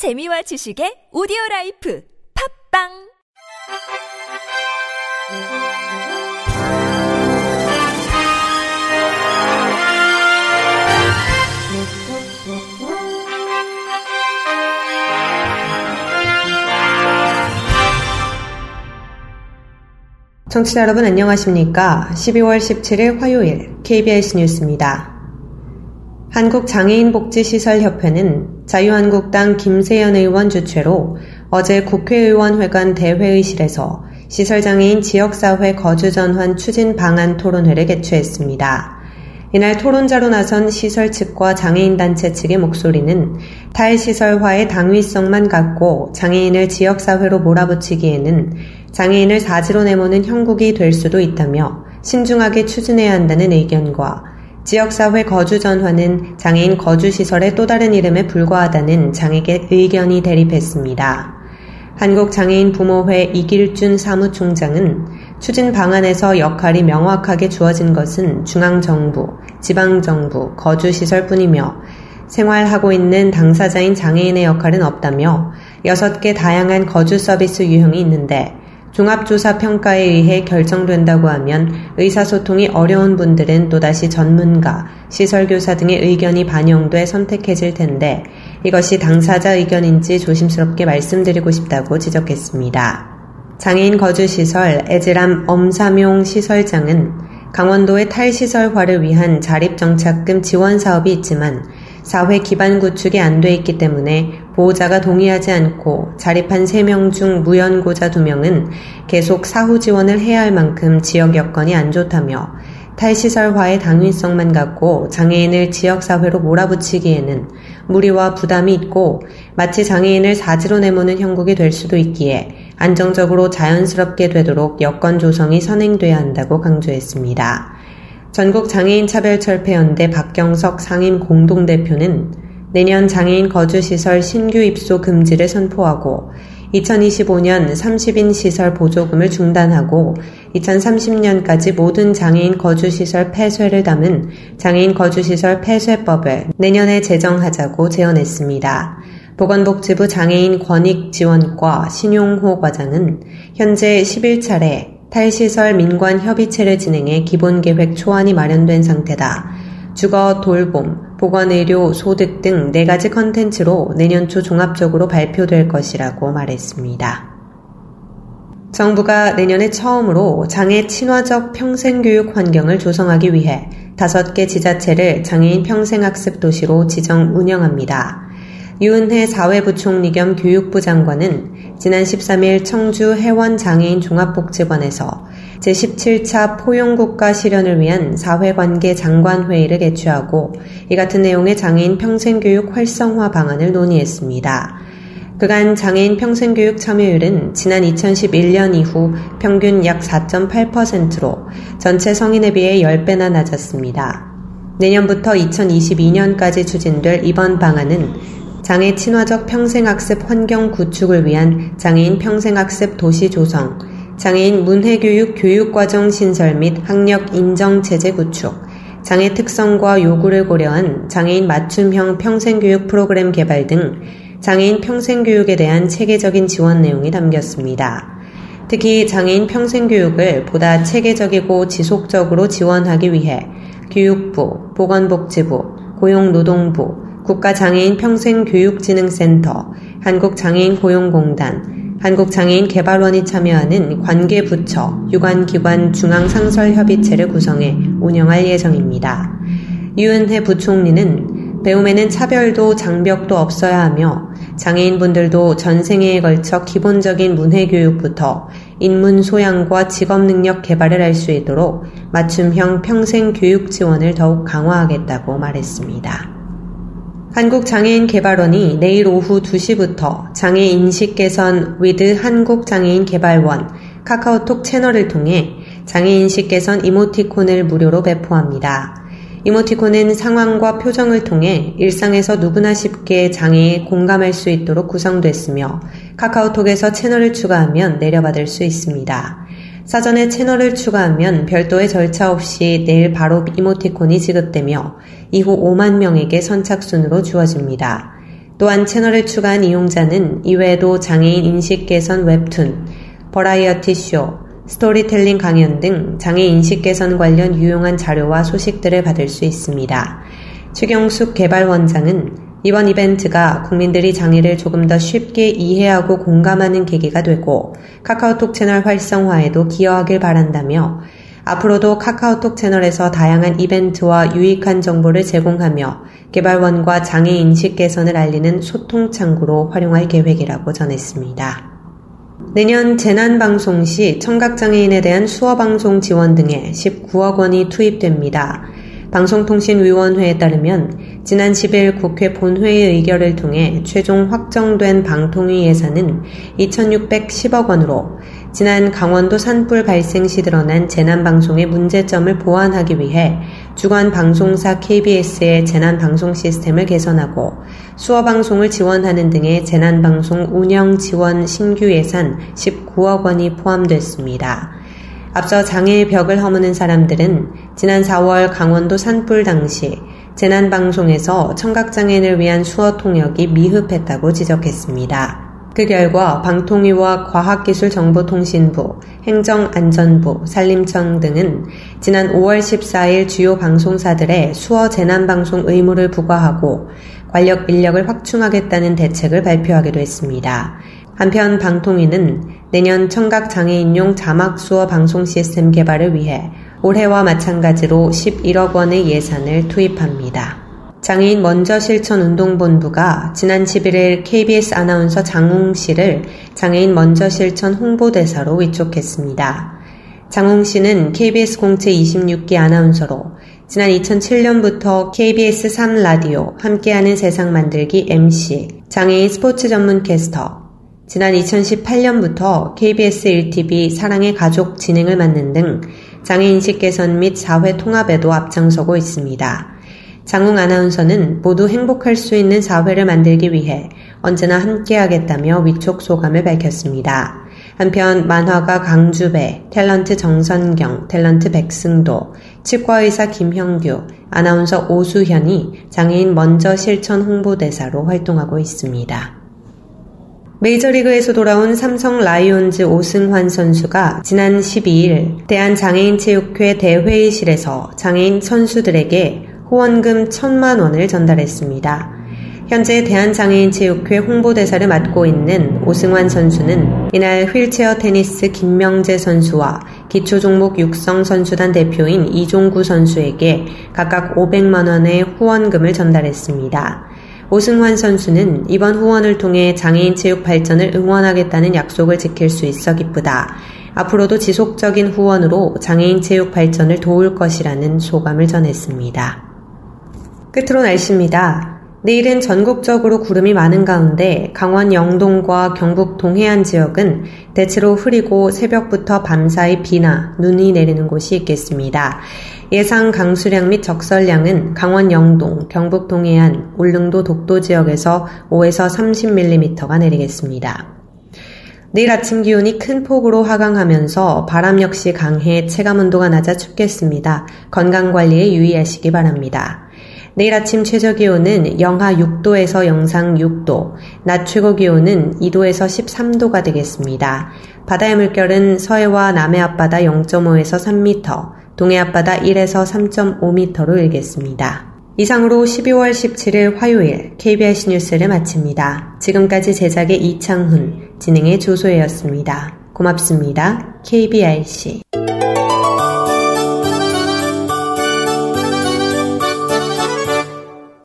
재미와 지식의 오디오 라이프 팝빵 청취자 여러분 안녕하십니까? 12월 17일 화요일 KBS 뉴스입니다. 한국장애인복지시설협회는 자유한국당 김세연 의원 주최로 어제 국회의원회관 대회의실에서 시설장애인 지역사회 거주전환 추진 방안 토론회를 개최했습니다. 이날 토론자로 나선 시설 측과 장애인단체 측의 목소리는 탈시설화의 당위성만 갖고 장애인을 지역사회로 몰아붙이기에는 장애인을 사지로 내모는 형국이 될 수도 있다며 신중하게 추진해야 한다는 의견과 지역사회 거주 전환은 장애인 거주시설의 또 다른 이름에 불과하다는 장애계 의견이 대립했습니다. 한국장애인 부모회 이길준 사무총장은 추진 방안에서 역할이 명확하게 주어진 것은 중앙정부, 지방정부, 거주시설뿐이며 생활하고 있는 당사자인 장애인의 역할은 없다며 6개 다양한 거주 서비스 유형이 있는데 종합조사 평가에 의해 결정된다고 하면 의사소통이 어려운 분들은 또다시 전문가, 시설교사 등의 의견이 반영돼 선택해질 텐데 이것이 당사자 의견인지 조심스럽게 말씀드리고 싶다고 지적했습니다. 장애인 거주시설 에즈람 엄삼용 시설장은 강원도의 탈시설화를 위한 자립정착금 지원 사업이 있지만 사회 기반 구축이 안 돼 있기 때문에 보호자가 동의하지 않고 자립한 3명 중 무연고자 2명은 계속 사후 지원을 해야 할 만큼 지역 여건이 안 좋다며 탈시설화의 당위성만 갖고 장애인을 지역사회로 몰아붙이기에는 무리와 부담이 있고 마치 장애인을 사지로 내모는 형국이 될 수도 있기에 안정적으로 자연스럽게 되도록 여건 조성이 선행돼야 한다고 강조했습니다. 전국 장애인 차별철폐연대 박경석 상임 공동대표는 내년 장애인 거주시설 신규 입소 금지를 선포하고 2025년 30인 시설 보조금을 중단하고 2030년까지 모든 장애인 거주시설 폐쇄를 담은 장애인 거주시설 폐쇄법을 내년에 제정하자고 제언했습니다. 보건복지부 장애인 권익지원과 신용호 과장은 현재 11차례 탈시설 민관 협의체를 진행해 기본 계획 초안이 마련된 상태다. 주거, 돌봄, 보건의료, 소득 등 네 가지 컨텐츠로 내년 초 종합적으로 발표될 것이라고 말했습니다. 정부가 내년에 처음으로 장애 친화적 평생교육 환경을 조성하기 위해 다섯 개 지자체를 장애인 평생학습 도시로 지정 운영합니다. 유은혜 사회부총리 겸 교육부 장관은 지난 13일 청주 해원 장애인 종합복지관에서 제17차 포용국가 실현을 위한 사회관계 장관회의를 개최하고 이 같은 내용의 장애인 평생교육 활성화 방안을 논의했습니다. 그간 장애인 평생교육 참여율은 지난 2011년 이후 평균 약 4.8%로 전체 성인에 비해 10배나 낮았습니다. 내년부터 2022년까지 추진될 이번 방안은 장애 친화적 평생학습 환경 구축을 위한 장애인 평생학습 도시 조성, 장애인 문해교육 교육과정 신설 및 학력 인정 체제 구축, 장애 특성과 요구를 고려한 장애인 맞춤형 평생교육 프로그램 개발 등 장애인 평생교육에 대한 체계적인 지원 내용이 담겼습니다. 특히 장애인 평생교육을 보다 체계적이고 지속적으로 지원하기 위해 교육부, 보건복지부, 고용노동부, 국가장애인 평생교육진흥센터, 한국장애인 고용공단, 한국장애인 개발원이 참여하는 관계부처, 유관기관 중앙상설협의체를 구성해 운영할 예정입니다. 유은혜 부총리는 배움에는 차별도 장벽도 없어야 하며 장애인분들도 전생에 걸쳐 기본적인 문해교육부터 인문 소양과 직업 능력 개발을 할 수 있도록 맞춤형 평생 교육 지원을 더욱 강화하겠다고 말했습니다. 한국장애인개발원이 내일 오후 2시부터 장애인식 개선 with 한국장애인개발원 카카오톡 채널을 통해 장애인식 개선 이모티콘을 무료로 배포합니다. 이모티콘은 상황과 표정을 통해 일상에서 누구나 쉽게 장애에 공감할 수 있도록 구성됐으며 카카오톡에서 채널을 추가하면 내려받을 수 있습니다. 사전에 채널을 추가하면 별도의 절차 없이 내일 바로 이모티콘이 지급되며 이후 5만 명에게 선착순으로 주어집니다. 또한 채널을 추가한 이용자는 이외에도 장애인 인식 개선 웹툰, 버라이어티 쇼, 스토리텔링 강연 등 장애 인식 개선 관련 유용한 자료와 소식들을 받을 수 있습니다. 최경숙 개발원장은 이번 이벤트가 국민들이 장애를 조금 더 쉽게 이해하고 공감하는 계기가 되고 카카오톡 채널 활성화에도 기여하길 바란다며 앞으로도 카카오톡 채널에서 다양한 이벤트와 유익한 정보를 제공하며 개발원과 장애 인식 개선을 알리는 소통 창구로 활용할 계획이라고 전했습니다. 내년 재난방송 시 청각장애인에 대한 수어방송 지원 등에 19억 원이 투입됩니다. 방송통신위원회에 따르면 지난 10일 국회 본회의 의결을 통해 최종 확정된 방통위 예산은 2,610억 원으로 지난 강원도 산불 발생 시 드러난 재난방송의 문제점을 보완하기 위해 주간 방송사 KBS의 재난방송 시스템을 개선하고 수어방송을 지원하는 등의 재난방송 운영 지원 신규 예산 19억 원이 포함됐습니다. 앞서 장애의 벽을 허무는 사람들은 지난 4월 강원도 산불 당시 재난방송에서 청각장애인을 위한 수어 통역이 미흡했다고 지적했습니다. 그 결과 방통위와 과학기술정보통신부, 행정안전부, 산림청 등은 지난 5월 14일 주요 방송사들의 수어 재난방송 의무를 부과하고 관력 인력을 확충하겠다는 대책을 발표하기도 했습니다. 한편 방통위는 내년 청각장애인용 자막 수어 방송 시스템 개발을 위해 올해와 마찬가지로 11억 원의 예산을 투입합니다. 장애인 먼저 실천 운동본부가 지난 11일 KBS 아나운서 장웅 씨를 장애인 먼저 실천 홍보대사로 위촉했습니다. 장웅 씨는 KBS 공채 26기 아나운서로 지난 2007년부터 KBS 3라디오 함께하는 세상 만들기 MC, 장애인 스포츠 전문 캐스터, 지난 2018년부터 KBS 1TV 사랑의 가족 진행을 맡는 등 장애인식 개선 및 사회 통합에도 앞장서고 있습니다. 장웅 아나운서는 모두 행복할 수 있는 사회를 만들기 위해 언제나 함께하겠다며 위촉 소감을 밝혔습니다. 한편 만화가 강주배, 탤런트 정선경, 탤런트 백승도, 치과의사 김형규, 아나운서 오수현이 장애인 먼저 실천 홍보대사로 활동하고 있습니다. 메이저리그에서 돌아온 삼성 라이온즈 오승환 선수가 지난 12일 대한장애인체육회 대회의실에서 장애인 선수들에게 후원금 1천만 원을 전달했습니다. 현재 대한장애인체육회 홍보대사를 맡고 있는 오승환 선수는 이날 휠체어 테니스 김명재 선수와 기초종목 육성 선수단 대표인 이종구 선수에게 각각 500만 원의 후원금을 전달했습니다. 오승환 선수는 이번 후원을 통해 장애인 체육 발전을 응원하겠다는 약속을 지킬 수 있어 기쁘다. 앞으로도 지속적인 후원으로 장애인 체육 발전을 도울 것이라는 소감을 전했습니다. 끝으로 날씨입니다. 내일은 전국적으로 구름이 많은 가운데 강원 영동과 경북 동해안 지역은 대체로 흐리고 새벽부터 밤사이 비나 눈이 내리는 곳이 있겠습니다. 예상 강수량 및 적설량은 강원 영동, 경북 동해안, 울릉도 독도 지역에서 5에서 30mm가 내리겠습니다. 내일 아침 기온이 큰 폭으로 하강하면서 바람 역시 강해 체감 온도가 낮아 춥겠습니다. 건강 관리에 유의하시기 바랍니다. 내일 아침 최저 기온은 영하 6도에서 영상 6도, 낮 최고 기온은 2도에서 13도가 되겠습니다. 바다의 물결은 서해와 남해 앞바다 0.5에서 3m, 동해 앞바다 1에서 3.5m로 일겠습니다. 이상으로 12월 17일 화요일 KBS 뉴스를 마칩니다. 지금까지 제작의 이창훈, 진행의 조소혜였습니다. 고맙습니다. KBRC